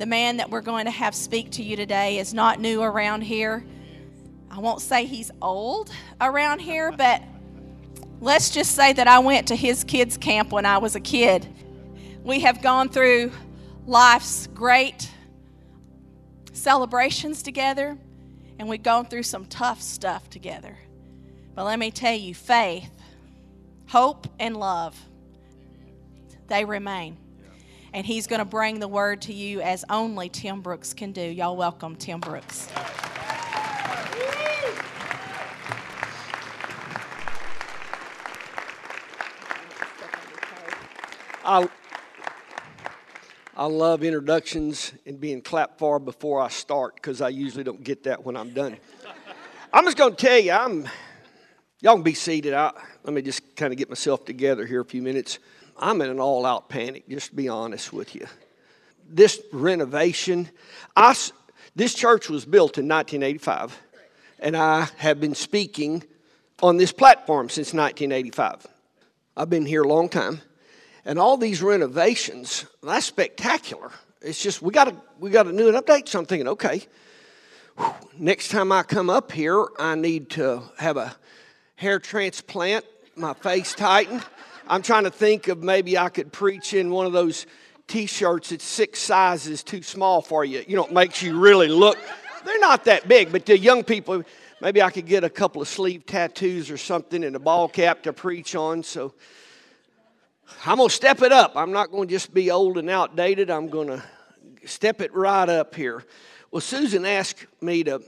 The man that we're going to have speak to you today is not new around here. I won't say he's old around here, but let's just say that I went to his kids' camp when I was a kid. We have gone through life's great celebrations together, and we've gone through some tough stuff together. But let me tell you faith, hope, and love, they remain and he's going to bring the word to you as only Tim Brooks can do. Y'all welcome Tim Brooks. I, I love introductions and being clapped for before I start because I usually don't get that when I'm done. I'm just going to tell you, I'm, y'all can be seated. I, let me just kind of get myself together here a few minutes. I'm in an all out panic, just to be honest with you. This renovation, I, this church was built in 1985, and I have been speaking on this platform since 1985. I've been here a long time, and all these renovations, that's spectacular. It's just, we got we got to do an update. So I'm thinking, okay, whew, next time I come up here, I need to have a hair transplant, my face tightened. I'm trying to think of maybe I could preach in one of those t-shirts that's six sizes too small for you. You know, it makes you really look. They're not that big, but the young people, maybe I could get a couple of sleeve tattoos or something and a ball cap to preach on. So I'm going to step it up. I'm not going to just be old and outdated. I'm going to step it right up here. Well, Susan asked me to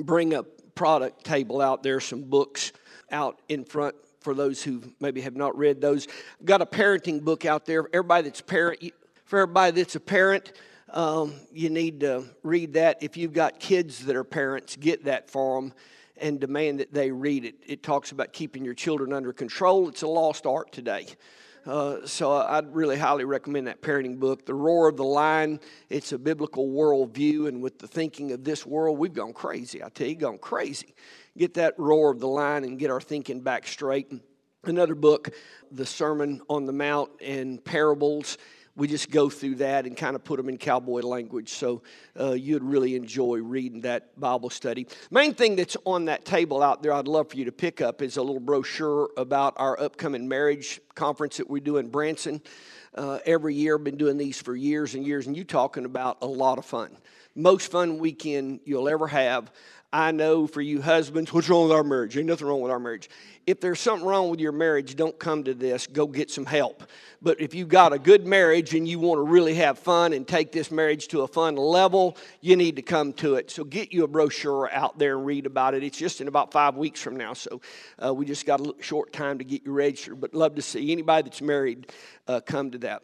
bring a product table out there, some books out in front for those who maybe have not read those. I've got a parenting book out there. Everybody that's parent, for everybody that's a parent, um, you need to read that. If you've got kids that are parents, get that for them and demand that they read it. It talks about keeping your children under control. It's a lost art today. Uh, so I'd really highly recommend that parenting book. The Roar of the Lion, it's a biblical worldview, and with the thinking of this world, we've gone crazy. I tell you, gone crazy get that roar of the lion and get our thinking back straight. Another book, The Sermon on the Mount and Parables. We just go through that and kind of put them in cowboy language. So uh, you'd really enjoy reading that Bible study. Main thing that's on that table out there, I'd love for you to pick up is a little brochure about our upcoming marriage conference that we do in Branson. Uh, every year, been doing these for years and years, and you talking about a lot of fun. Most fun weekend you'll ever have. I know for you husbands, what's wrong with our marriage? Ain't nothing wrong with our marriage. If there's something wrong with your marriage, don't come to this. Go get some help. But if you've got a good marriage and you want to really have fun and take this marriage to a fun level, you need to come to it. So get you a brochure out there and read about it. It's just in about five weeks from now. So uh, we just got a short time to get you registered. But love to see anybody that's married uh, come to that.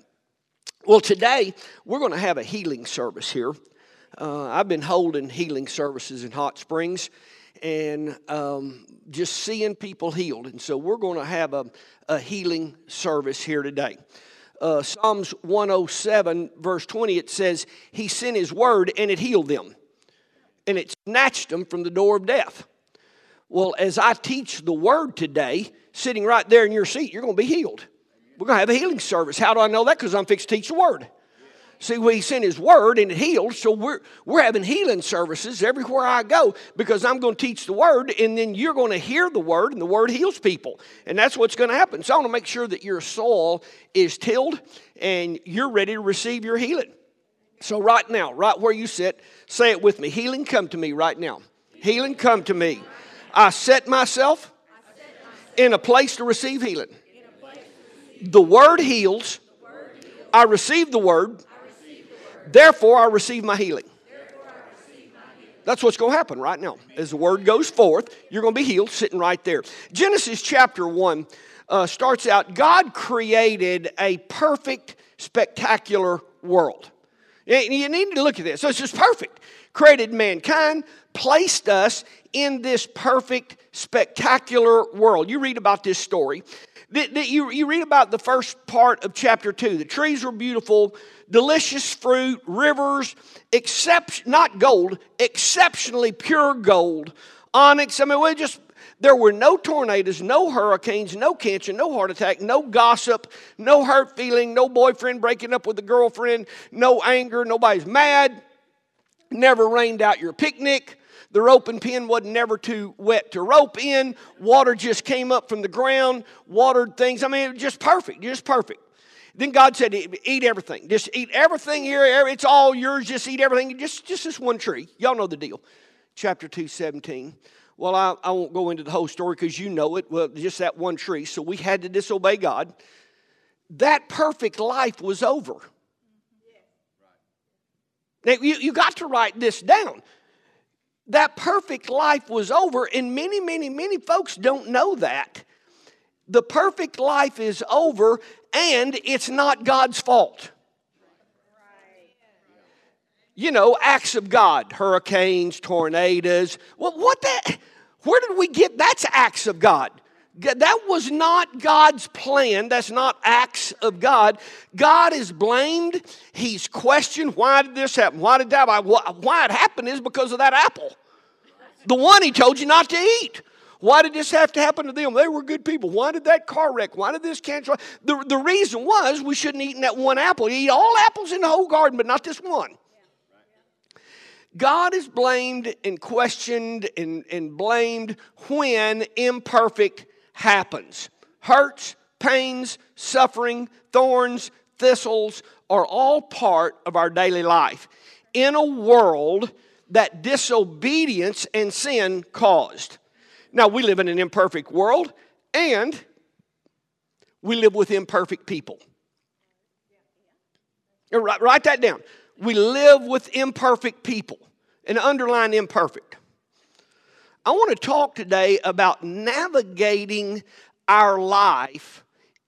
Well, today we're going to have a healing service here. Uh, I've been holding healing services in Hot Springs and um, just seeing people healed. And so we're going to have a, a healing service here today. Uh, Psalms 107, verse 20, it says, He sent His word and it healed them, and it snatched them from the door of death. Well, as I teach the word today, sitting right there in your seat, you're going to be healed. We're going to have a healing service. How do I know that? Because I'm fixed to teach the word. See, we sent His Word and it healed, so we're, we're having healing services everywhere I go because I'm going to teach the Word, and then you're going to hear the Word, and the Word heals people. And that's what's going to happen. So I want to make sure that your soul is tilled and you're ready to receive your healing. So, right now, right where you sit, say it with me Healing, come to me right now. Healing, come to me. I set myself in a place to receive healing. The Word heals. I receive the Word Therefore, I receive my healing. That's what's going to happen right now. As the word goes forth, you're going to be healed sitting right there. Genesis chapter 1 uh, starts out God created a perfect, spectacular world. You need to look at this. So it's just perfect. Created mankind, placed us in this perfect, spectacular world. You read about this story. You, you read about the first part of chapter 2. The trees were beautiful, delicious fruit, rivers, except not gold, exceptionally pure gold, onyx. I mean, we just There were no tornadoes, no hurricanes, no cancer, no heart attack, no gossip, no hurt feeling, no boyfriend breaking up with a girlfriend, no anger, nobody's mad, never rained out your picnic. The roping pin wasn't never too wet to rope in. Water just came up from the ground, watered things. I mean, it was just perfect, just perfect. Then God said, Eat everything. Just eat everything here. It's all yours. Just eat everything. Just, just this one tree. Y'all know the deal. Chapter 2, 17. Well, I, I won't go into the whole story because you know it. Well, just that one tree. So we had to disobey God. That perfect life was over. Now, you, you got to write this down. That perfect life was over, and many, many, many folks don't know that. The perfect life is over, and it's not God's fault. You know, acts of God, hurricanes, tornadoes. Well, what that, where did we get that's acts of God? That was not God's plan. That's not acts of God. God is blamed. He's questioned. Why did this happen? Why did that? Why it happened is because of that apple. The one he told you not to eat. Why did this have to happen to them? They were good people. Why did that car wreck? Why did this cancer? The, the reason was we shouldn't eat that one apple. You eat all apples in the whole garden, but not this one. God is blamed and questioned and, and blamed when imperfect happens. Hurts, pains, suffering, thorns, thistles are all part of our daily life in a world that disobedience and sin caused. Now, we live in an imperfect world and we live with imperfect people. Write, that down. We live with imperfect people and underline imperfect. I want to talk today about navigating our life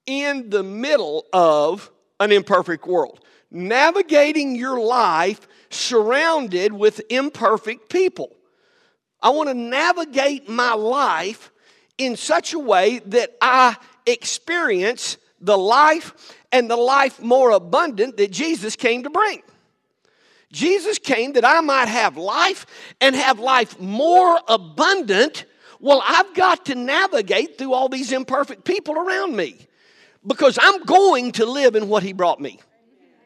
in the middle of an imperfect world. Navigating your life surrounded with imperfect people. I want to navigate my life in such a way that I experience the life and the life more abundant that Jesus came to bring. Jesus came that I might have life and have life more abundant. Well, I've got to navigate through all these imperfect people around me because I'm going to live in what He brought me.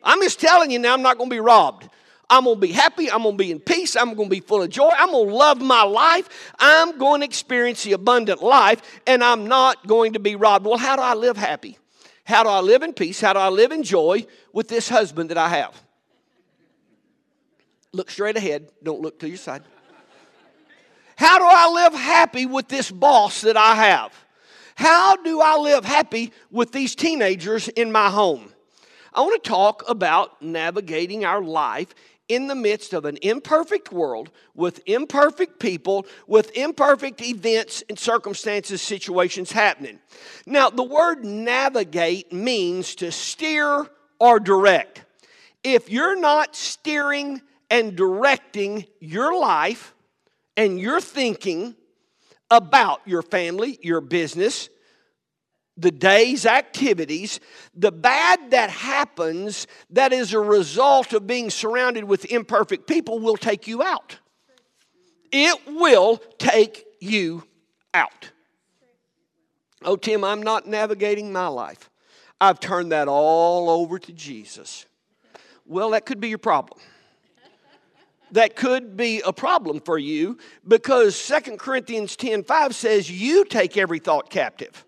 I'm just telling you now, I'm not going to be robbed. I'm going to be happy. I'm going to be in peace. I'm going to be full of joy. I'm going to love my life. I'm going to experience the abundant life, and I'm not going to be robbed. Well, how do I live happy? How do I live in peace? How do I live in joy with this husband that I have? Look straight ahead, don't look to your side. How do I live happy with this boss that I have? How do I live happy with these teenagers in my home? I want to talk about navigating our life in the midst of an imperfect world with imperfect people, with imperfect events and circumstances, situations happening. Now, the word navigate means to steer or direct. If you're not steering and directing your life and your thinking about your family, your business, the day's activities, the bad that happens that is a result of being surrounded with imperfect people will take you out. It will take you out. Oh, Tim, I'm not navigating my life. I've turned that all over to Jesus. Well, that could be your problem that could be a problem for you because Second Corinthians 10 5 says, You take every thought captive.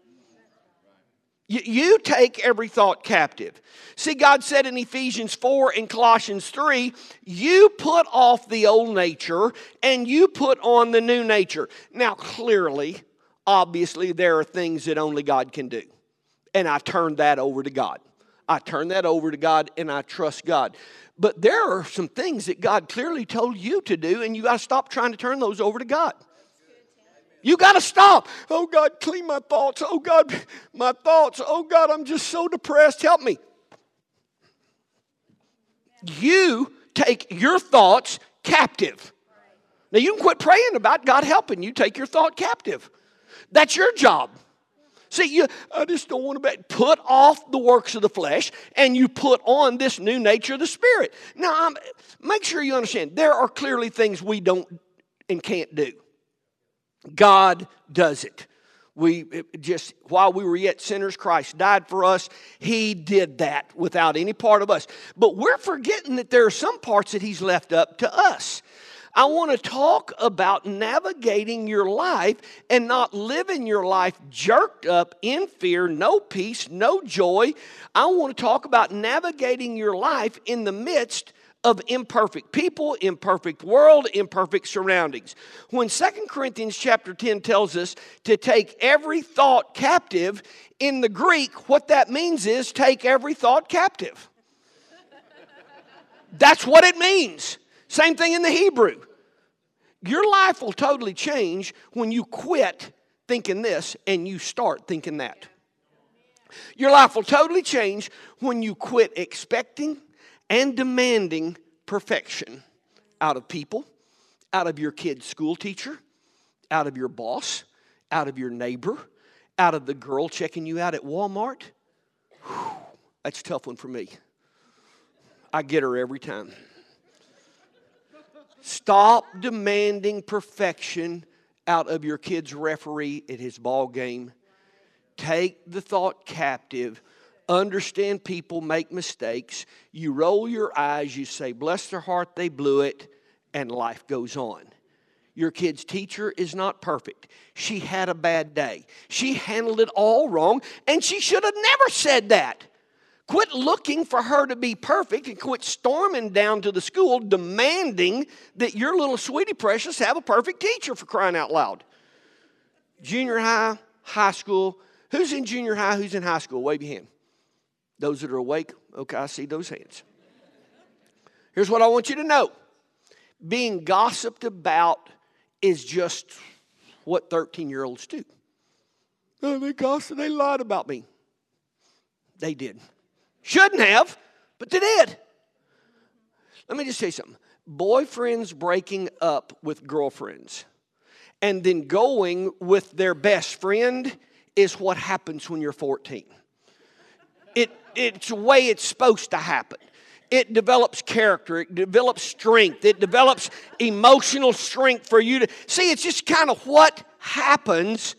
You take every thought captive. See, God said in Ephesians 4 and Colossians 3, you put off the old nature and you put on the new nature. Now, clearly, obviously, there are things that only God can do. And I turn that over to God. I turn that over to God and I trust God. But there are some things that God clearly told you to do, and you got to stop trying to turn those over to God. You got to stop. Oh God, clean my thoughts. Oh God, my thoughts. Oh God, I'm just so depressed. Help me. You take your thoughts captive. Now you can quit praying about God helping you take your thought captive. That's your job. See, you, I just don't want to be, put off the works of the flesh and you put on this new nature of the Spirit. Now, I'm, make sure you understand there are clearly things we don't and can't do. God does it. We just, while we were yet sinners, Christ died for us. He did that without any part of us. But we're forgetting that there are some parts that He's left up to us. I want to talk about navigating your life and not living your life jerked up in fear, no peace, no joy. I want to talk about navigating your life in the midst of imperfect people, imperfect world, imperfect surroundings. When Second Corinthians chapter 10 tells us to take every thought captive, in the Greek, what that means is take every thought captive. That's what it means. Same thing in the Hebrew. Your life will totally change when you quit thinking this and you start thinking that. Your life will totally change when you quit expecting and demanding perfection out of people, out of your kid's school teacher, out of your boss, out of your neighbor, out of the girl checking you out at Walmart. Whew, that's a tough one for me. I get her every time. Stop demanding perfection out of your kid's referee at his ball game. Take the thought captive. Understand people make mistakes. You roll your eyes, you say, Bless their heart, they blew it, and life goes on. Your kid's teacher is not perfect. She had a bad day. She handled it all wrong, and she should have never said that. Quit looking for her to be perfect and quit storming down to the school demanding that your little sweetie precious have a perfect teacher for crying out loud. Junior high, high school. Who's in junior high? Who's in high school? Wave your hand. Those that are awake, okay, I see those hands. Here's what I want you to know being gossiped about is just what 13 year olds do. Oh, they gossiped, they lied about me. They did. Shouldn't have, but they did. Let me just say something. Boyfriends breaking up with girlfriends and then going with their best friend is what happens when you're 14. It, it's the way it's supposed to happen. It develops character, it develops strength, it develops emotional strength for you to see. It's just kind of what happens.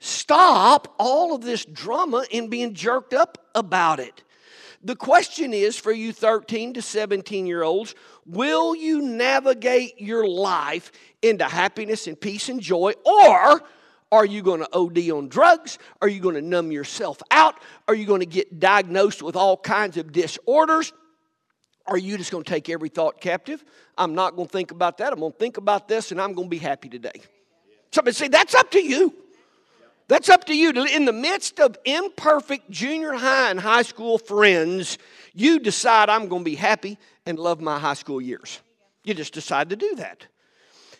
Stop all of this drama and being jerked up about it. The question is for you 13 to 17 year olds will you navigate your life into happiness and peace and joy, or are you going to OD on drugs? Are you going to numb yourself out? Are you going to get diagnosed with all kinds of disorders? Are you just going to take every thought captive? I'm not going to think about that. I'm going to think about this and I'm going to be happy today. Somebody say, that's up to you. That's up to you. In the midst of imperfect junior high and high school friends, you decide I'm going to be happy and love my high school years. You just decide to do that.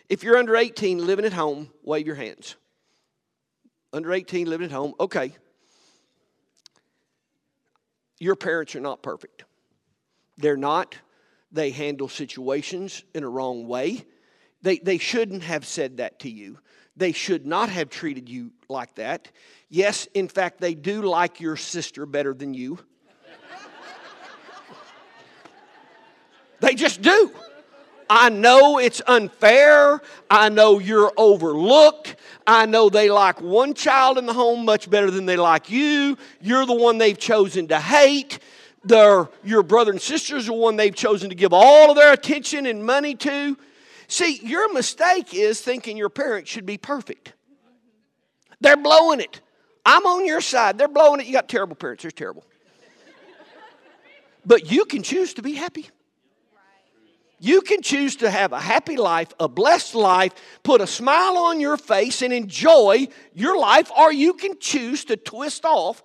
If you're under 18 living at home, wave your hands. Under 18 living at home, okay. Your parents are not perfect. They're not. They handle situations in a wrong way. They, they shouldn't have said that to you. They should not have treated you like that. Yes, in fact, they do like your sister better than you. they just do. I know it's unfair. I know you're overlooked. I know they like one child in the home much better than they like you. You're the one they've chosen to hate. Your brother and sisters are the one they've chosen to give all of their attention and money to. See, your mistake is thinking your parents should be perfect. They're blowing it. I'm on your side. They're blowing it. You got terrible parents. They're terrible. But you can choose to be happy. You can choose to have a happy life, a blessed life, put a smile on your face and enjoy your life, or you can choose to twist off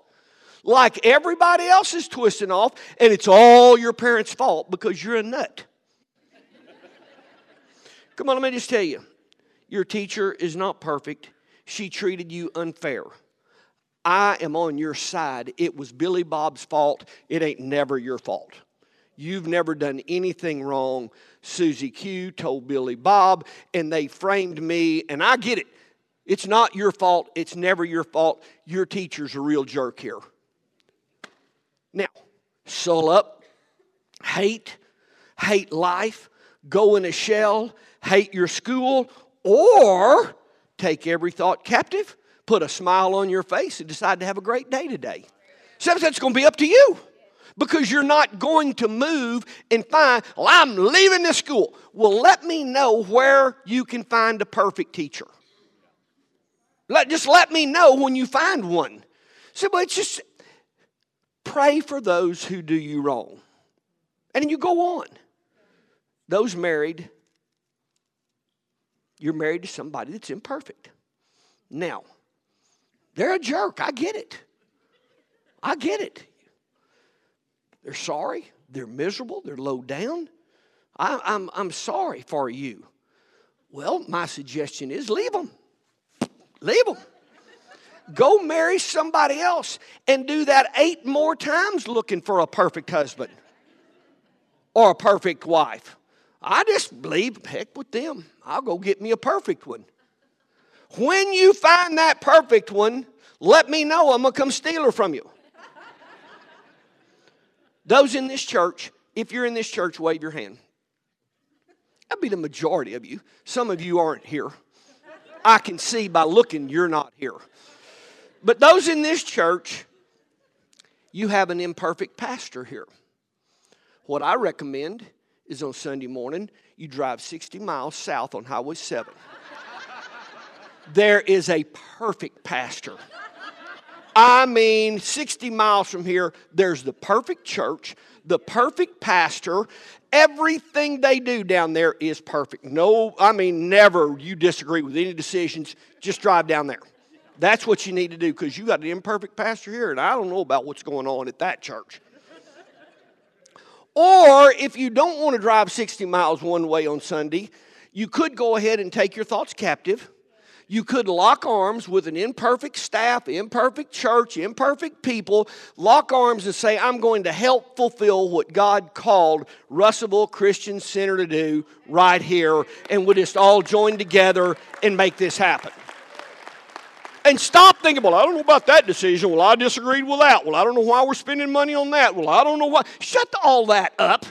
like everybody else is twisting off, and it's all your parents' fault because you're a nut. Come on, let me just tell you your teacher is not perfect. She treated you unfair. I am on your side. It was Billy Bob's fault. It ain't never your fault. You've never done anything wrong. Susie Q told Billy Bob, and they framed me, and I get it. It's not your fault. It's never your fault. Your teacher's a real jerk here. Now, soul up, hate, hate life, go in a shell, hate your school, or take every thought captive, put a smile on your face, and decide to have a great day today. Sometimes that's going to be up to you because you're not going to move and find, well, I'm leaving this school. Well, let me know where you can find a perfect teacher. Let, just let me know when you find one. So, but it's just pray for those who do you wrong. And then you go on. Those married, you're married to somebody that's imperfect. Now, they're a jerk. I get it. I get it. They're sorry. They're miserable. They're low down. I, I'm, I'm sorry for you. Well, my suggestion is leave them. Leave them. Go marry somebody else and do that eight more times looking for a perfect husband or a perfect wife. I just believe, heck with them. I'll go get me a perfect one. When you find that perfect one, let me know. I'm going to come steal her from you. Those in this church, if you're in this church, wave your hand. That'd be the majority of you. Some of you aren't here. I can see by looking you're not here. But those in this church, you have an imperfect pastor here. What I recommend is on Sunday morning, you drive 60 miles south on Highway 7. there is a perfect pastor. I mean, 60 miles from here, there's the perfect church, the perfect pastor. Everything they do down there is perfect. No, I mean, never you disagree with any decisions. Just drive down there. That's what you need to do because you got an imperfect pastor here, and I don't know about what's going on at that church. Or if you don't want to drive 60 miles one way on Sunday, you could go ahead and take your thoughts captive you could lock arms with an imperfect staff, imperfect church, imperfect people, lock arms and say, I'm going to help fulfill what God called Russellville Christian Center to do right here, and we'll just all join together and make this happen. And stop thinking, well, I don't know about that decision. Well, I disagreed with that. Well, I don't know why we're spending money on that. Well, I don't know why. Shut all that up.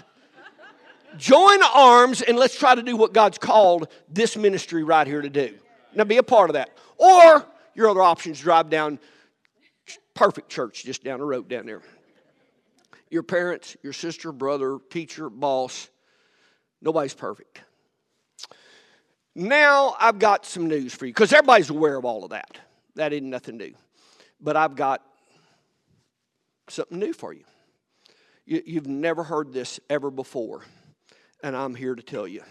Join arms and let's try to do what God's called this ministry right here to do. Now be a part of that. Or your other options drive down perfect church just down the road down there. Your parents, your sister, brother, teacher, boss, nobody's perfect. Now I've got some news for you because everybody's aware of all of that. That isn't nothing new. But I've got something new for you. you have never heard this ever before, and I'm here to tell you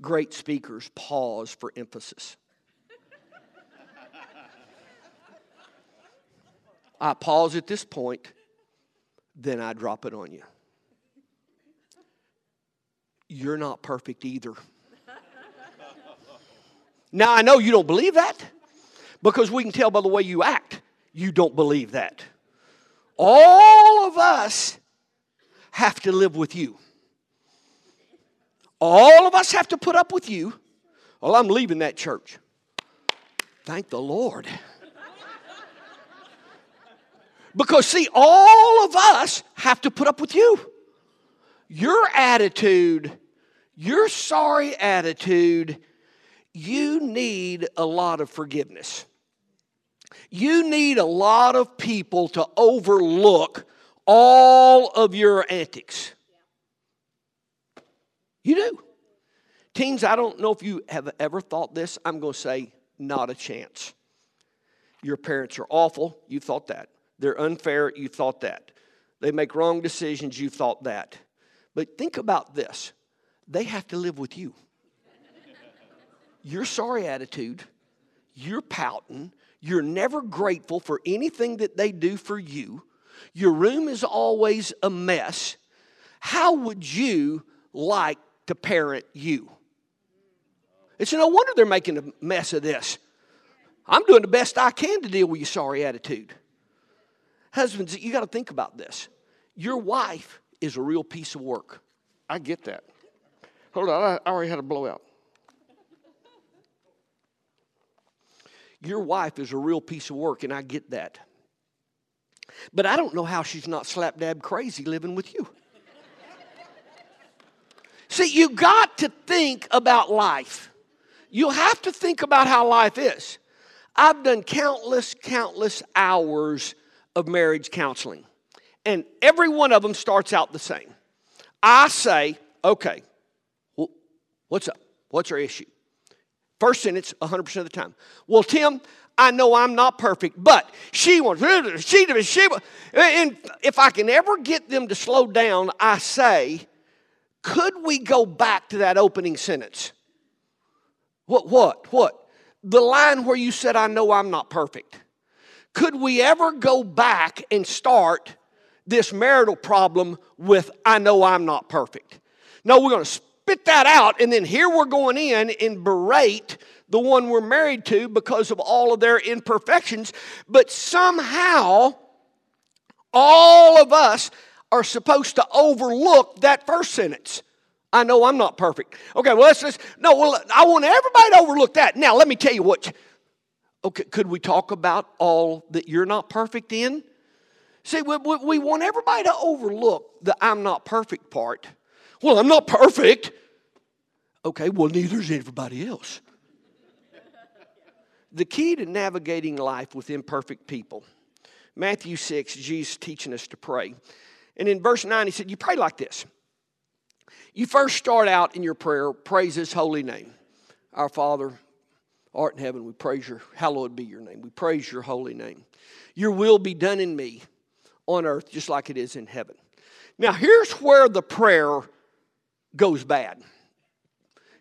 great speakers pause for emphasis. I pause at this point, then I drop it on you. You're not perfect either. Now, I know you don't believe that because we can tell by the way you act, you don't believe that. All of us have to live with you. All of us have to put up with you. Well, I'm leaving that church. Thank the Lord. Because, see, all of us have to put up with you. Your attitude, your sorry attitude, you need a lot of forgiveness. You need a lot of people to overlook all of your antics. You do. Teens, I don't know if you have ever thought this. I'm going to say, not a chance. Your parents are awful. You thought that. They're unfair. You thought that. They make wrong decisions. You thought that. But think about this they have to live with you. Your sorry attitude, you're pouting, you're never grateful for anything that they do for you, your room is always a mess. How would you like to parent you. It's no wonder they're making a mess of this. I'm doing the best I can to deal with your sorry attitude. Husbands, you got to think about this. Your wife is a real piece of work. I get that. Hold on, I already had a blowout. Your wife is a real piece of work, and I get that. But I don't know how she's not slap dab crazy living with you. See, you got to think about life. you have to think about how life is. I've done countless, countless hours of marriage counseling, and every one of them starts out the same. I say, okay, well, what's up? What's our issue? First sentence, 100% of the time. Well, Tim, I know I'm not perfect, but she wants, she, she, wants. and if I can ever get them to slow down, I say, could we go back to that opening sentence? What, what, what? The line where you said, I know I'm not perfect. Could we ever go back and start this marital problem with, I know I'm not perfect? No, we're going to spit that out, and then here we're going in and berate the one we're married to because of all of their imperfections. But somehow, all of us are supposed to overlook that first sentence. I know I'm not perfect. Okay, well, let's just, no, well, I want everybody to overlook that. Now, let me tell you what. Okay, could we talk about all that you're not perfect in? See, we, we, we want everybody to overlook the I'm not perfect part. Well, I'm not perfect. Okay, well, neither is everybody else. the key to navigating life with imperfect people. Matthew 6, Jesus teaching us to pray. And in verse 9, he said, You pray like this. You first start out in your prayer, praise his holy name. Our Father, art in heaven, we praise your, hallowed be your name. We praise your holy name. Your will be done in me on earth just like it is in heaven. Now, here's where the prayer goes bad.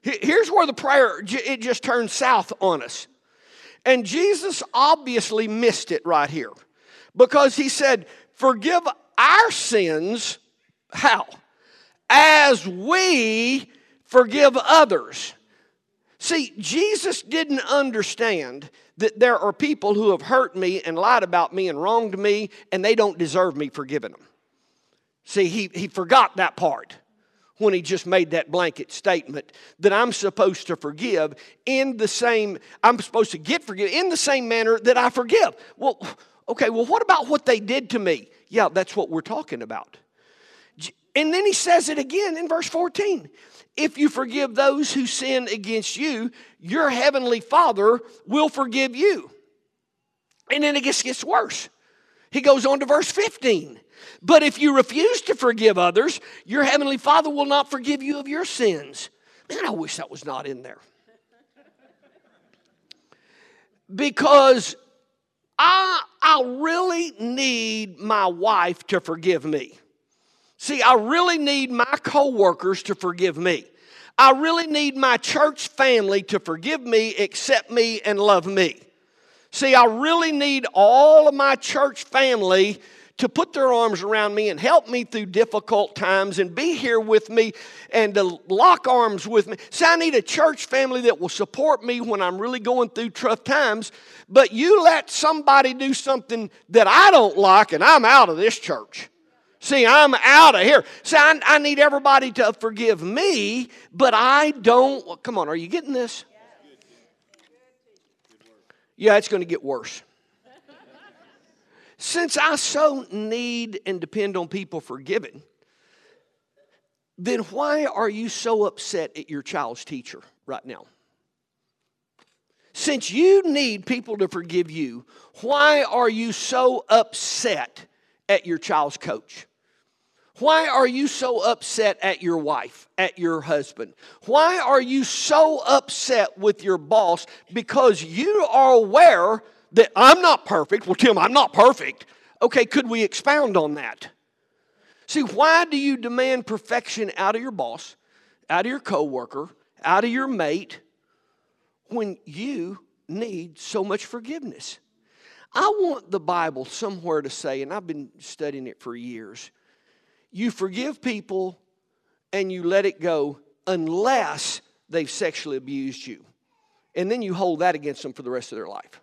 Here's where the prayer, it just turns south on us. And Jesus obviously missed it right here because he said, Forgive our sins. How? As we forgive others. See, Jesus didn't understand that there are people who have hurt me and lied about me and wronged me, and they don't deserve me forgiving them. See, he, he forgot that part when he just made that blanket statement that I'm supposed to forgive in the same, I'm supposed to get forgiven in the same manner that I forgive. Well, okay, well, what about what they did to me? Yeah, that's what we're talking about. And then he says it again in verse 14. If you forgive those who sin against you, your heavenly Father will forgive you. And then it gets, gets worse. He goes on to verse 15. But if you refuse to forgive others, your heavenly Father will not forgive you of your sins. Man, I wish that was not in there. Because I, I really need my wife to forgive me. See, I really need my coworkers to forgive me. I really need my church family to forgive me, accept me, and love me. See, I really need all of my church family to put their arms around me and help me through difficult times and be here with me and to lock arms with me. See, I need a church family that will support me when I'm really going through tough times. But you let somebody do something that I don't like, and I'm out of this church. See, I'm out of here. See, I, I, need everybody to forgive me, but I don't. Come on, are you getting this? Yeah, it's going to get worse. Since I so need and depend on people forgiving, then why are you so upset at your child's teacher right now? Since you need people to forgive you, why are you so upset at your child's coach? Why are you so upset at your wife, at your husband? Why are you so upset with your boss? Because you are aware that I'm not perfect. Well, Tim, I'm not perfect. Okay, could we expound on that? See, why do you demand perfection out of your boss, out of your coworker, out of your mate when you need so much forgiveness? I want the Bible somewhere to say, and I've been studying it for years you forgive people and you let it go unless they've sexually abused you. And then you hold that against them for the rest of their life.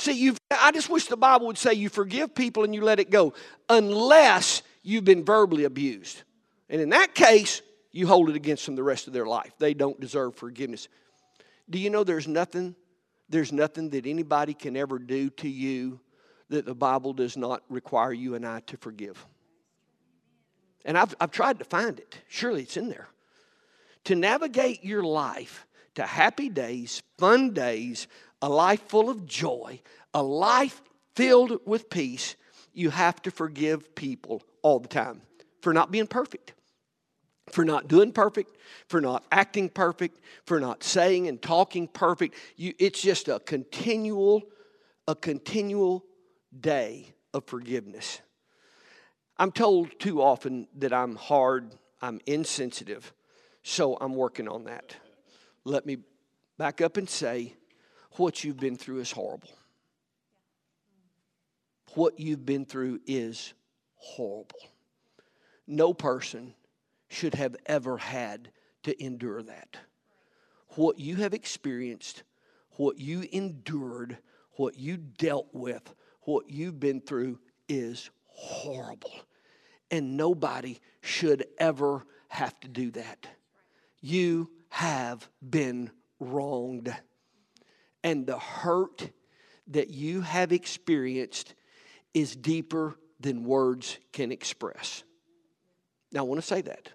See, you I just wish the Bible would say you forgive people and you let it go unless you've been verbally abused. And in that case, you hold it against them the rest of their life. They don't deserve forgiveness. Do you know there's nothing there's nothing that anybody can ever do to you that the Bible does not require you and I to forgive? And I've, I've tried to find it. Surely it's in there. To navigate your life, to happy days, fun days, a life full of joy, a life filled with peace, you have to forgive people all the time for not being perfect, for not doing perfect, for not acting perfect, for not saying and talking perfect. You, it's just a continual, a continual day of forgiveness. I'm told too often that I'm hard, I'm insensitive, so I'm working on that. Let me back up and say what you've been through is horrible. What you've been through is horrible. No person should have ever had to endure that. What you have experienced, what you endured, what you dealt with, what you've been through is horrible. And nobody should ever have to do that. You have been wronged. And the hurt that you have experienced is deeper than words can express. Now, I want to say that.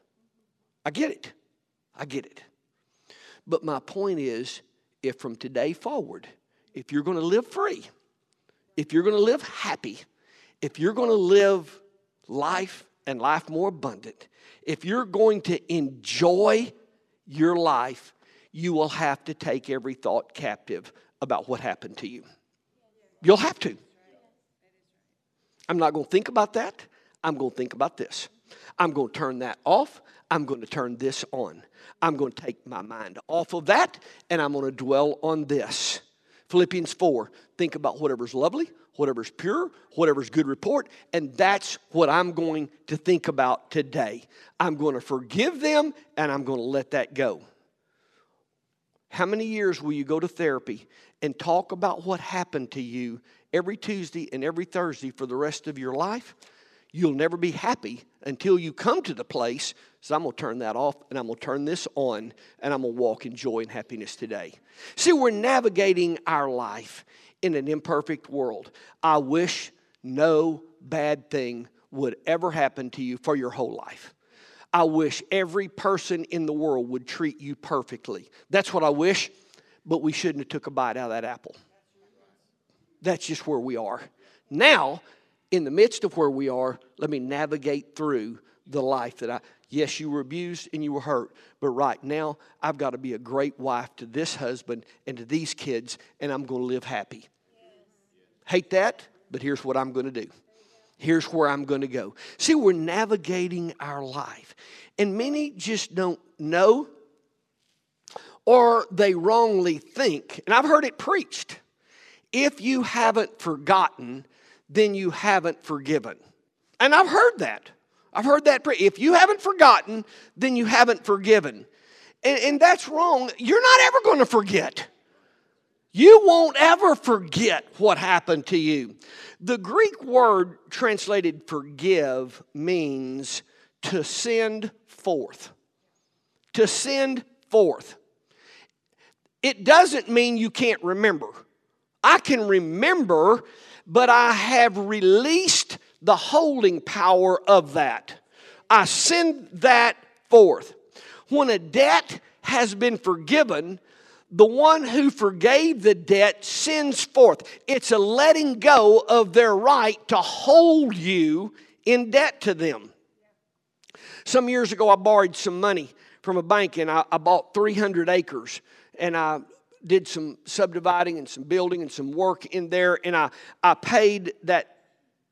I get it. I get it. But my point is if from today forward, if you're going to live free, if you're going to live happy, if you're going to live life and life more abundant, if you're going to enjoy your life, you will have to take every thought captive about what happened to you. You'll have to. I'm not going to think about that. I'm going to think about this. I'm going to turn that off. I'm going to turn this on. I'm going to take my mind off of that and I'm going to dwell on this. Philippians 4 think about whatever's lovely, whatever's pure, whatever's good report, and that's what I'm going to think about today. I'm going to forgive them and I'm going to let that go. How many years will you go to therapy and talk about what happened to you every Tuesday and every Thursday for the rest of your life? You'll never be happy until you come to the place. So I'm going to turn that off and I'm going to turn this on and I'm going to walk in joy and happiness today. See, we're navigating our life in an imperfect world. I wish no bad thing would ever happen to you for your whole life. I wish every person in the world would treat you perfectly. That's what I wish, but we shouldn't have took a bite out of that apple. That's just where we are. Now, in the midst of where we are, let me navigate through the life that I yes, you were abused and you were hurt, but right now I've got to be a great wife to this husband and to these kids, and I'm going to live happy. Hate that, but here's what I'm going to do. Here's where I'm going to go. See, we're navigating our life. And many just don't know or they wrongly think. And I've heard it preached if you haven't forgotten, then you haven't forgiven. And I've heard that. I've heard that. Pre- if you haven't forgotten, then you haven't forgiven. And, and that's wrong. You're not ever going to forget. You won't ever forget what happened to you. The Greek word translated forgive means to send forth. To send forth. It doesn't mean you can't remember. I can remember, but I have released the holding power of that. I send that forth. When a debt has been forgiven, the one who forgave the debt sends forth. It's a letting go of their right to hold you in debt to them. Some years ago, I borrowed some money from a bank and I, I bought 300 acres and I did some subdividing and some building and some work in there and I, I paid that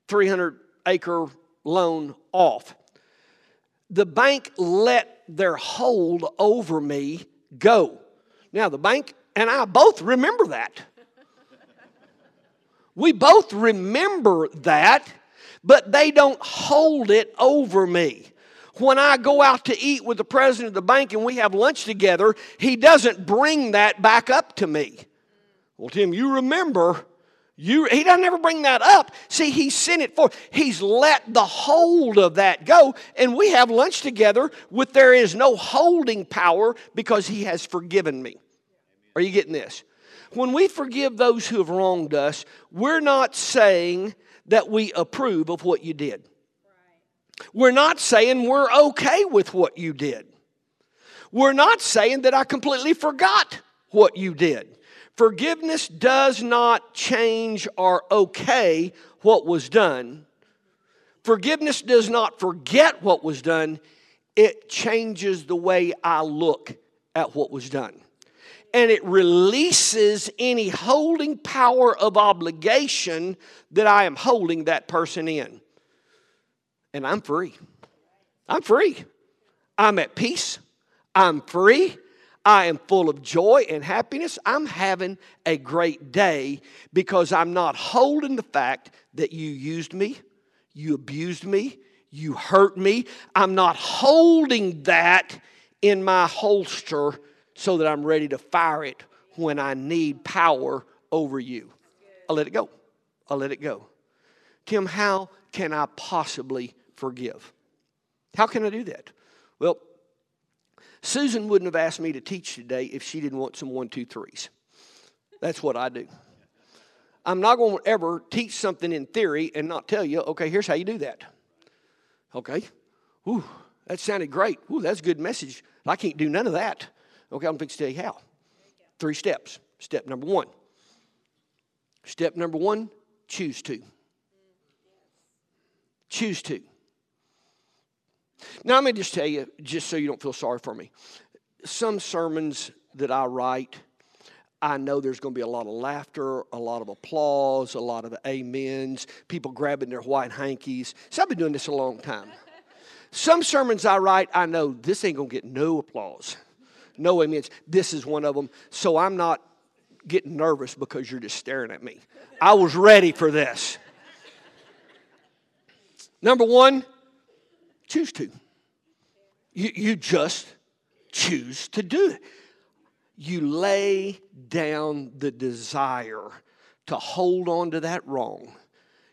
300 acre loan off. The bank let their hold over me go. Now, the bank and I both remember that. We both remember that, but they don't hold it over me. When I go out to eat with the president of the bank and we have lunch together, he doesn't bring that back up to me. Well, Tim, you remember you, he doesn't ever bring that up. See, he sent it for. He's let the hold of that go, and we have lunch together with there is no holding power because he has forgiven me. Are you getting this? When we forgive those who have wronged us, we're not saying that we approve of what you did. We're not saying we're okay with what you did. We're not saying that I completely forgot what you did. Forgiveness does not change or okay what was done. Forgiveness does not forget what was done, it changes the way I look at what was done. And it releases any holding power of obligation that I am holding that person in. And I'm free. I'm free. I'm at peace. I'm free. I am full of joy and happiness. I'm having a great day because I'm not holding the fact that you used me, you abused me, you hurt me. I'm not holding that in my holster so that I'm ready to fire it when I need power over you. I'll let it go. I'll let it go. Tim, how can I possibly forgive? How can I do that? Well, Susan wouldn't have asked me to teach today if she didn't want some one, two, threes. That's what I do. I'm not going to ever teach something in theory and not tell you, okay, here's how you do that. Okay. Ooh, that sounded great. Ooh, that's a good message. I can't do none of that. Okay, I'm going to tell you how. Three steps. Step number one. Step number one, choose to. Choose to. Now, let me just tell you, just so you don't feel sorry for me. Some sermons that I write, I know there's going to be a lot of laughter, a lot of applause, a lot of amens, people grabbing their white hankies. So I've been doing this a long time. Some sermons I write, I know this ain't going to get no applause, no amens. This is one of them. So I'm not getting nervous because you're just staring at me. I was ready for this. Number one, choose to. You, you just choose to do it. You lay down the desire to hold on to that wrong.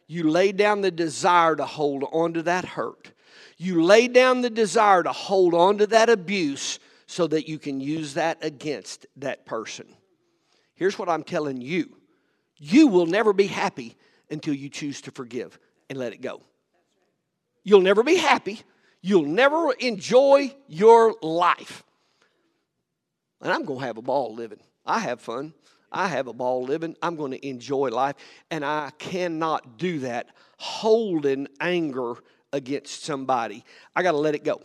You lay down the desire to hold on to that hurt. You lay down the desire to hold on to that abuse so that you can use that against that person. Here's what I'm telling you you will never be happy until you choose to forgive and let it go. You'll never be happy. You'll never enjoy your life. And I'm going to have a ball living. I have fun. I have a ball living. I'm going to enjoy life. And I cannot do that holding anger against somebody. I got to let it go.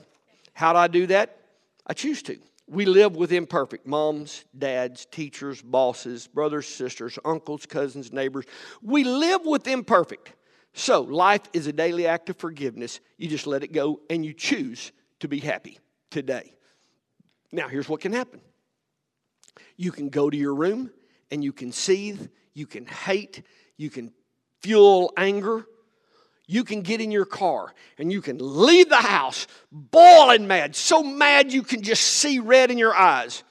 How do I do that? I choose to. We live with imperfect moms, dads, teachers, bosses, brothers, sisters, uncles, cousins, neighbors. We live with imperfect. So, life is a daily act of forgiveness. You just let it go and you choose to be happy today. Now, here's what can happen you can go to your room and you can seethe, you can hate, you can fuel anger. You can get in your car and you can leave the house boiling mad, so mad you can just see red in your eyes.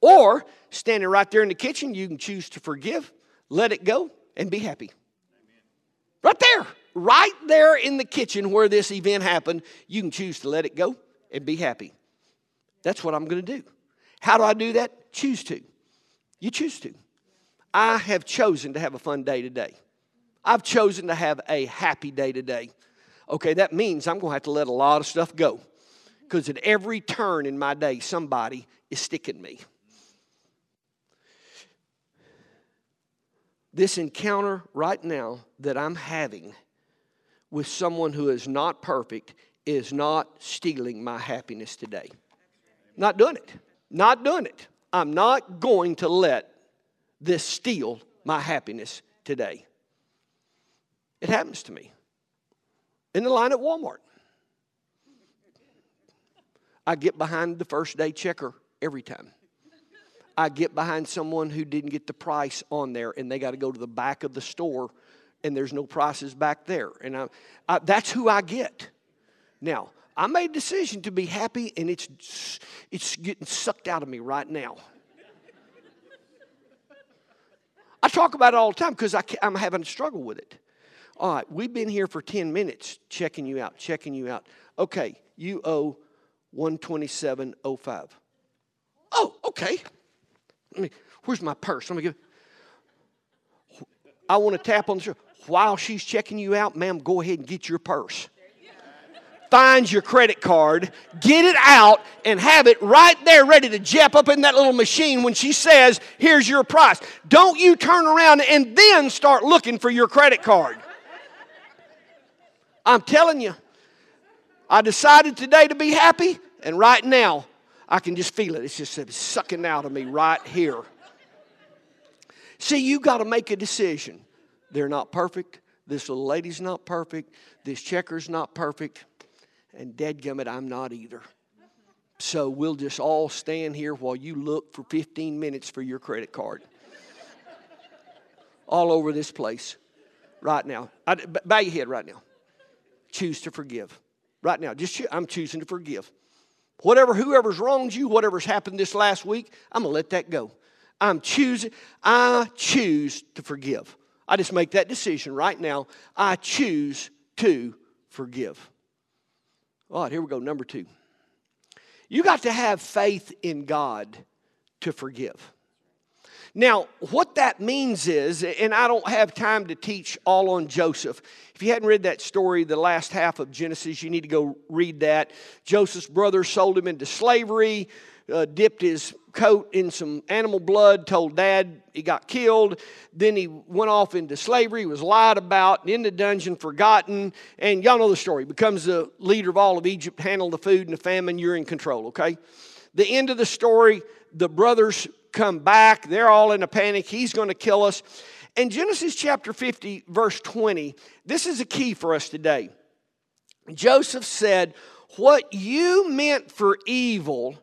Or standing right there in the kitchen, you can choose to forgive, let it go, and be happy. Right there, right there in the kitchen where this event happened, you can choose to let it go and be happy. That's what I'm going to do. How do I do that? Choose to. You choose to. I have chosen to have a fun day today. I've chosen to have a happy day today. Okay, that means I'm going to have to let a lot of stuff go. Because at every turn in my day, somebody is sticking me. This encounter right now that I'm having with someone who is not perfect is not stealing my happiness today. Not doing it. Not doing it. I'm not going to let this steal my happiness today. It happens to me in the line at Walmart. I get behind the first day checker every time. I get behind someone who didn't get the price on there and they got to go to the back of the store and there's no prices back there. And I, I, that's who I get. Now, I made a decision to be happy and it's, it's getting sucked out of me right now. I talk about it all the time because I'm having a struggle with it. All right, we've been here for 10 minutes checking you out, checking you out. Okay, you owe 127.05. Oh, okay. Where's my purse? Let me give. I want to tap on the shoulder. While she's checking you out, ma'am, go ahead and get your purse. finds your credit card, get it out, and have it right there ready to jump up in that little machine when she says, Here's your price. Don't you turn around and then start looking for your credit card. I'm telling you, I decided today to be happy, and right now, I can just feel it. It's just sucking out of me right here. See, you got to make a decision. They're not perfect. This little lady's not perfect. This checker's not perfect. And dadgummit, I'm not either. So we'll just all stand here while you look for 15 minutes for your credit card. all over this place right now. Bow your head right now. Choose to forgive. Right now. Just I'm choosing to forgive. Whatever, whoever's wronged you, whatever's happened this last week, I'm to let that go. I'm choosing, I choose to forgive. I just make that decision right now. I choose to forgive. All right, here we go. Number two. You got to have faith in God to forgive. Now, what that means is, and I don't have time to teach all on Joseph. If you hadn't read that story, the last half of Genesis, you need to go read that. Joseph's brothers sold him into slavery, uh, dipped his coat in some animal blood, told dad he got killed. Then he went off into slavery, was lied about, in the dungeon, forgotten. And y'all know the story. Becomes the leader of all of Egypt, handled the food and the famine. You're in control, okay? The end of the story, the brothers come back. They're all in a panic. He's going to kill us. In Genesis chapter 50, verse 20, this is a key for us today. Joseph said, What you meant for evil,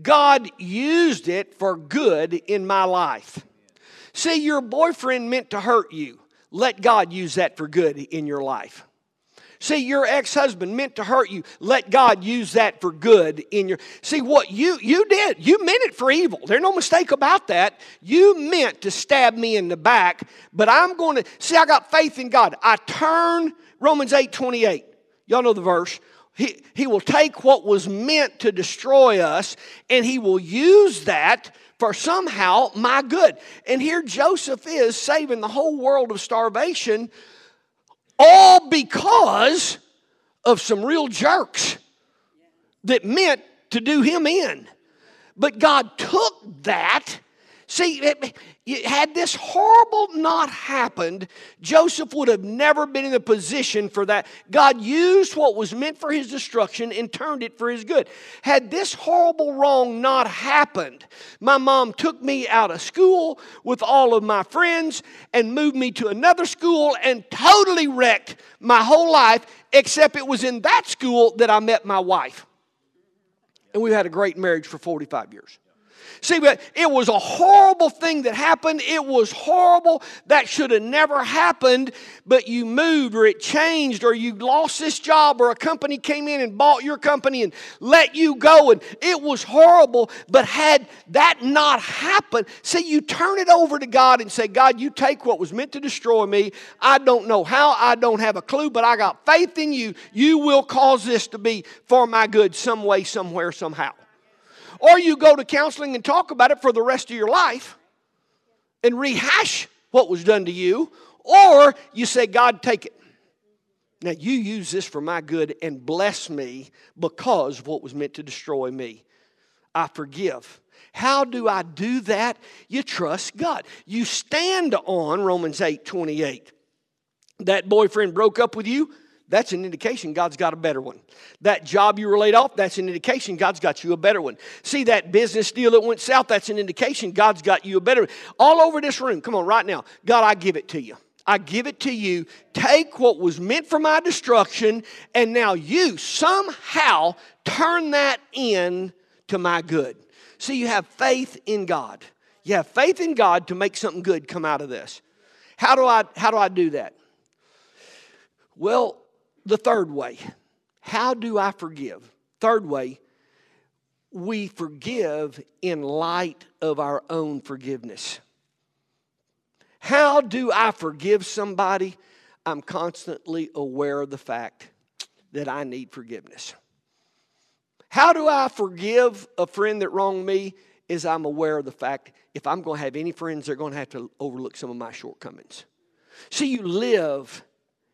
God used it for good in my life. See, your boyfriend meant to hurt you. Let God use that for good in your life. See, your ex-husband meant to hurt you. Let God use that for good in your See what you you did. You meant it for evil. There's no mistake about that. You meant to stab me in the back, but I'm going to See, I got faith in God. I turn Romans 8:28. Y'all know the verse. He, he will take what was meant to destroy us and he will use that for somehow my good. And here Joseph is saving the whole world of starvation all because of some real jerks that meant to do him in. But God took that. See, had this horrible not happened, Joseph would have never been in a position for that. God used what was meant for his destruction and turned it for his good. Had this horrible wrong not happened, my mom took me out of school with all of my friends and moved me to another school and totally wrecked my whole life, except it was in that school that I met my wife. And we had a great marriage for 45 years. See, but it was a horrible thing that happened. It was horrible. That should have never happened, but you moved or it changed or you lost this job or a company came in and bought your company and let you go. And it was horrible. But had that not happened, see, you turn it over to God and say, God, you take what was meant to destroy me. I don't know how, I don't have a clue, but I got faith in you. You will cause this to be for my good some way, somewhere, somehow. Or you go to counseling and talk about it for the rest of your life and rehash what was done to you. Or you say, God, take it. Now you use this for my good and bless me because of what was meant to destroy me. I forgive. How do I do that? You trust God. You stand on Romans 8 28. That boyfriend broke up with you, that's an indication God's got a better one. That job you were laid off, that's an indication God's got you a better one. See that business deal that went south, that's an indication God's got you a better one. All over this room, come on, right now. God, I give it to you. I give it to you. Take what was meant for my destruction, and now you somehow turn that in to my good. See, you have faith in God. You have faith in God to make something good come out of this. How do I how do I do that? Well, the third way how do I forgive? Third way, we forgive in light of our own forgiveness. How do I forgive somebody? I'm constantly aware of the fact that I need forgiveness. How do I forgive a friend that wronged me? Is I'm aware of the fact if I'm going to have any friends, they're going to have to overlook some of my shortcomings. See, you live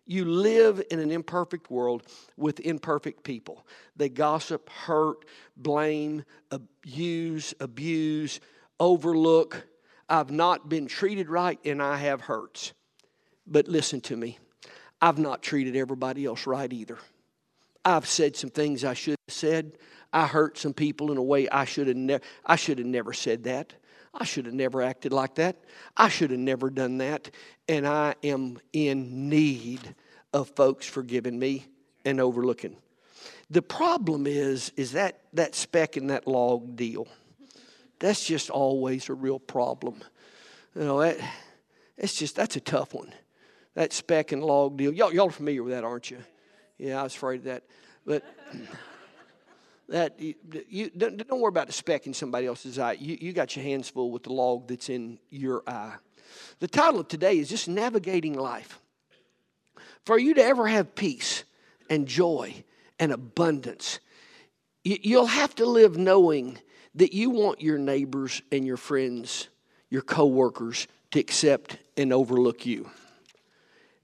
You live in an imperfect world with imperfect people. They gossip, hurt, blame, abuse, abuse, overlook. I've not been treated right and I have hurts. But listen to me, I've not treated everybody else right either. I've said some things I should have said. I hurt some people in a way I should have never I should have never said that. I should have never acted like that. I should have never done that. And I am in need of folks forgiving me and overlooking. The problem is, is that that speck in that log deal. That's just always a real problem. You know, that, it's just, that's a tough one. That speck and log deal. Y'all, y'all are familiar with that, aren't you? Yeah, I was afraid of that. But that you, you don't, don't, worry about the speck in somebody else's eye. You, you got your hands full with the log that's in your eye. The title of today is just navigating life. For you to ever have peace and joy and abundance, you, you'll have to live knowing that you want your neighbors and your friends, your coworkers to accept and overlook you.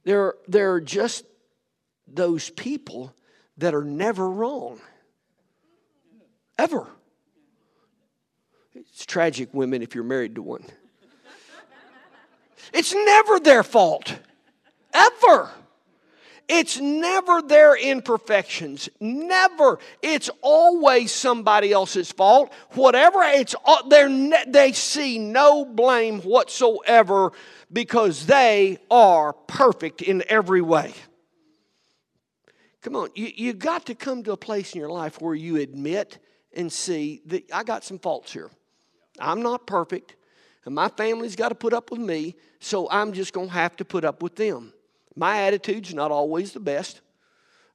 There, there are just those people that are never wrong. Ever. It's tragic, women, if you're married to one. It's never their fault. Ever. It's never their imperfections. Never. It's always somebody else's fault. Whatever, it's they they see no blame whatsoever because they are perfect in every way. Come on, you, you got to come to a place in your life where you admit and see that I got some faults here. I'm not perfect, and my family's got to put up with me, so I'm just going to have to put up with them. My attitude's not always the best.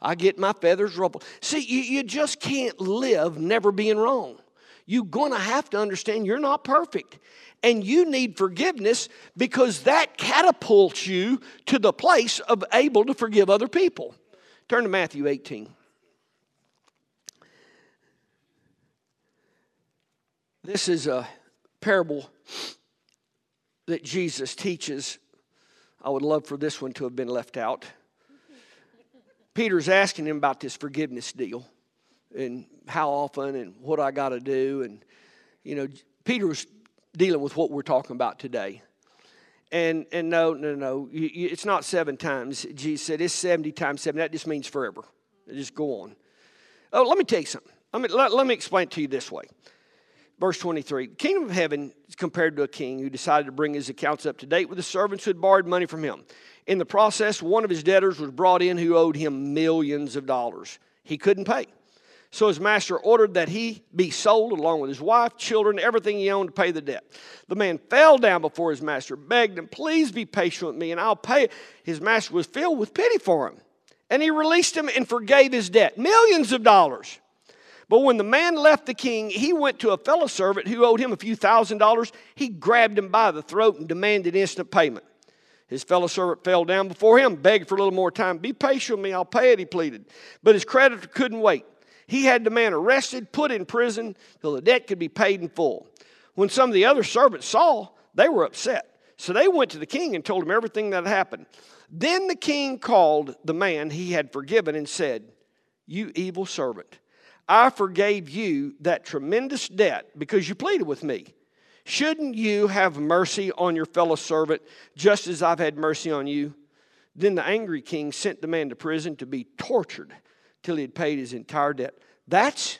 I get my feathers ruffled. See, you, you just can't live never being wrong. You're going to have to understand you're not perfect. And you need forgiveness because that catapults you to the place of able to forgive other people. Turn to Matthew 18. This is a parable that Jesus teaches. I would love for this one to have been left out. Peter's asking him about this forgiveness deal and how often and what I got to do. And, you know, Peter was dealing with what we're talking about today. And, and no, no, no, it's not seven times. Jesus said it's 70 times seven. That just means forever. Just go on. Oh, let me tell you something. Let me, let, let me explain it to you this way. Verse 23 The kingdom of heaven is compared to a king who decided to bring his accounts up to date with the servants who had borrowed money from him. In the process, one of his debtors was brought in who owed him millions of dollars. He couldn't pay. So his master ordered that he be sold along with his wife, children, everything he owned to pay the debt. The man fell down before his master, begged him, Please be patient with me and I'll pay. His master was filled with pity for him. And he released him and forgave his debt, millions of dollars. But when the man left the king, he went to a fellow servant who owed him a few thousand dollars. He grabbed him by the throat and demanded instant payment. His fellow servant fell down before him, begged for a little more time. Be patient with me, I'll pay it, he pleaded. But his creditor couldn't wait. He had the man arrested, put in prison till the debt could be paid in full. When some of the other servants saw, they were upset. So they went to the king and told him everything that had happened. Then the king called the man he had forgiven and said, You evil servant. I forgave you that tremendous debt because you pleaded with me. Shouldn't you have mercy on your fellow servant just as I've had mercy on you? Then the angry king sent the man to prison to be tortured till he had paid his entire debt. That's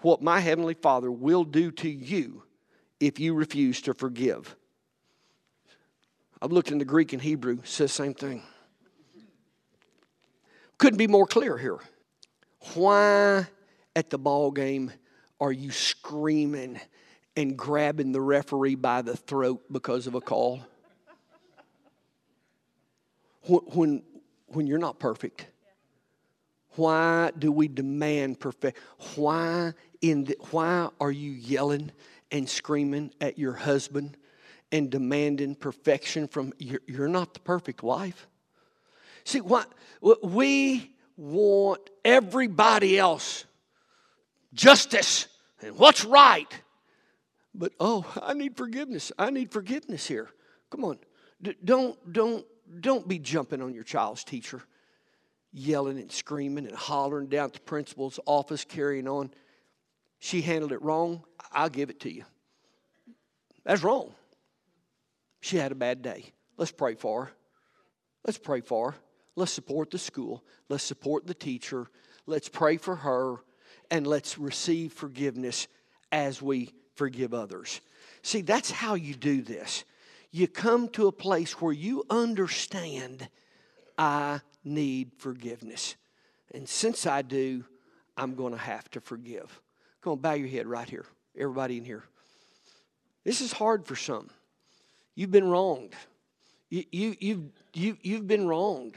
what my heavenly Father will do to you if you refuse to forgive. I've looked in the Greek and Hebrew, says the same thing. Couldn't be more clear here. Why at the ball game are you screaming and grabbing the referee by the throat because of a call? When, when, you're not perfect. Why do we demand perfect? Why in the, why are you yelling and screaming at your husband and demanding perfection from you're, you're not the perfect wife? See, what we want everybody else justice and what's right. But oh, I need forgiveness. I need forgiveness here. Come on. D- don't don't don't be jumping on your child's teacher, yelling and screaming and hollering down at the principal's office, carrying on. She handled it wrong. I'll give it to you. That's wrong. She had a bad day. Let's pray for her. Let's pray for her. Let's support the school. Let's support the teacher. Let's pray for her. And let's receive forgiveness as we forgive others. See, that's how you do this. You come to a place where you understand I need forgiveness. And since I do, I'm going to have to forgive. Come on, bow your head right here. Everybody in here. This is hard for some. You've been wronged. You, you, you've, you, you've been wronged.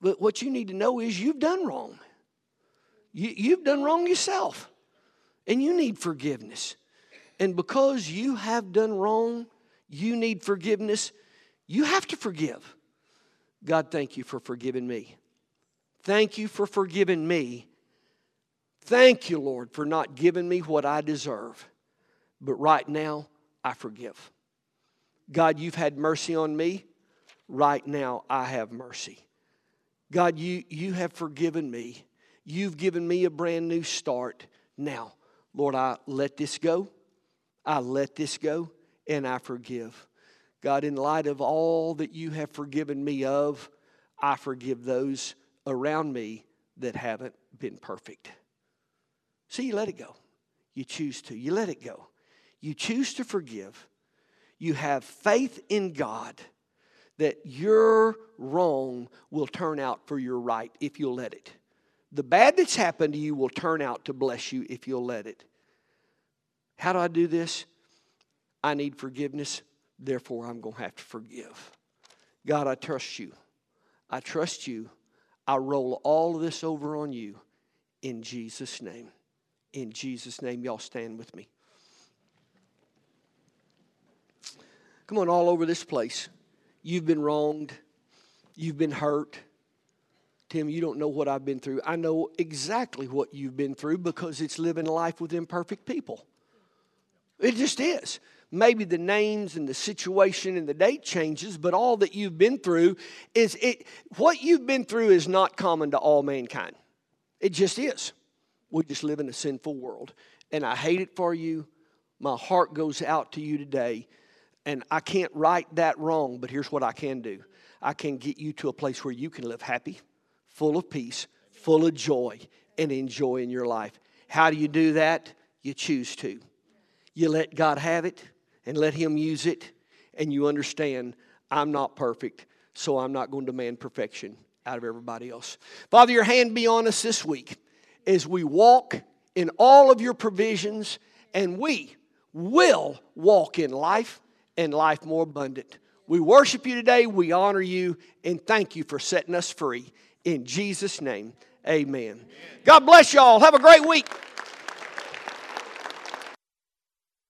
But what you need to know is you've done wrong. You, you've done wrong yourself. And you need forgiveness. And because you have done wrong, you need forgiveness. You have to forgive. God, thank you for forgiving me. Thank you for forgiving me. Thank you, Lord, for not giving me what I deserve. But right now, I forgive. God, you've had mercy on me. Right now, I have mercy. God, you, you have forgiven me. You've given me a brand new start. Now, Lord, I let this go. I let this go and I forgive. God, in light of all that you have forgiven me of, I forgive those around me that haven't been perfect. See, you let it go. You choose to. You let it go. You choose to forgive. You have faith in God that your wrong will turn out for your right if you'll let it. The bad that's happened to you will turn out to bless you if you'll let it. How do I do this? I need forgiveness, therefore I'm going to have to forgive. God, I trust you. I trust you. I roll all of this over on you in Jesus' name. In Jesus' name, y'all stand with me. Come on, all over this place. You've been wronged. You've been hurt. Tim, you don't know what I've been through. I know exactly what you've been through because it's living life with imperfect people. It just is. Maybe the names and the situation and the date changes, but all that you've been through is it what you've been through is not common to all mankind. It just is. We just live in a sinful world. And I hate it for you. My heart goes out to you today. And I can't right that wrong, but here's what I can do I can get you to a place where you can live happy, full of peace, full of joy, and enjoy in your life. How do you do that? You choose to. You let God have it and let Him use it, and you understand I'm not perfect, so I'm not going to demand perfection out of everybody else. Father, your hand be on us this week as we walk in all of your provisions, and we will walk in life and life more abundant. We worship you today, we honor you, and thank you for setting us free. In Jesus' name, amen. amen. God bless y'all. Have a great week.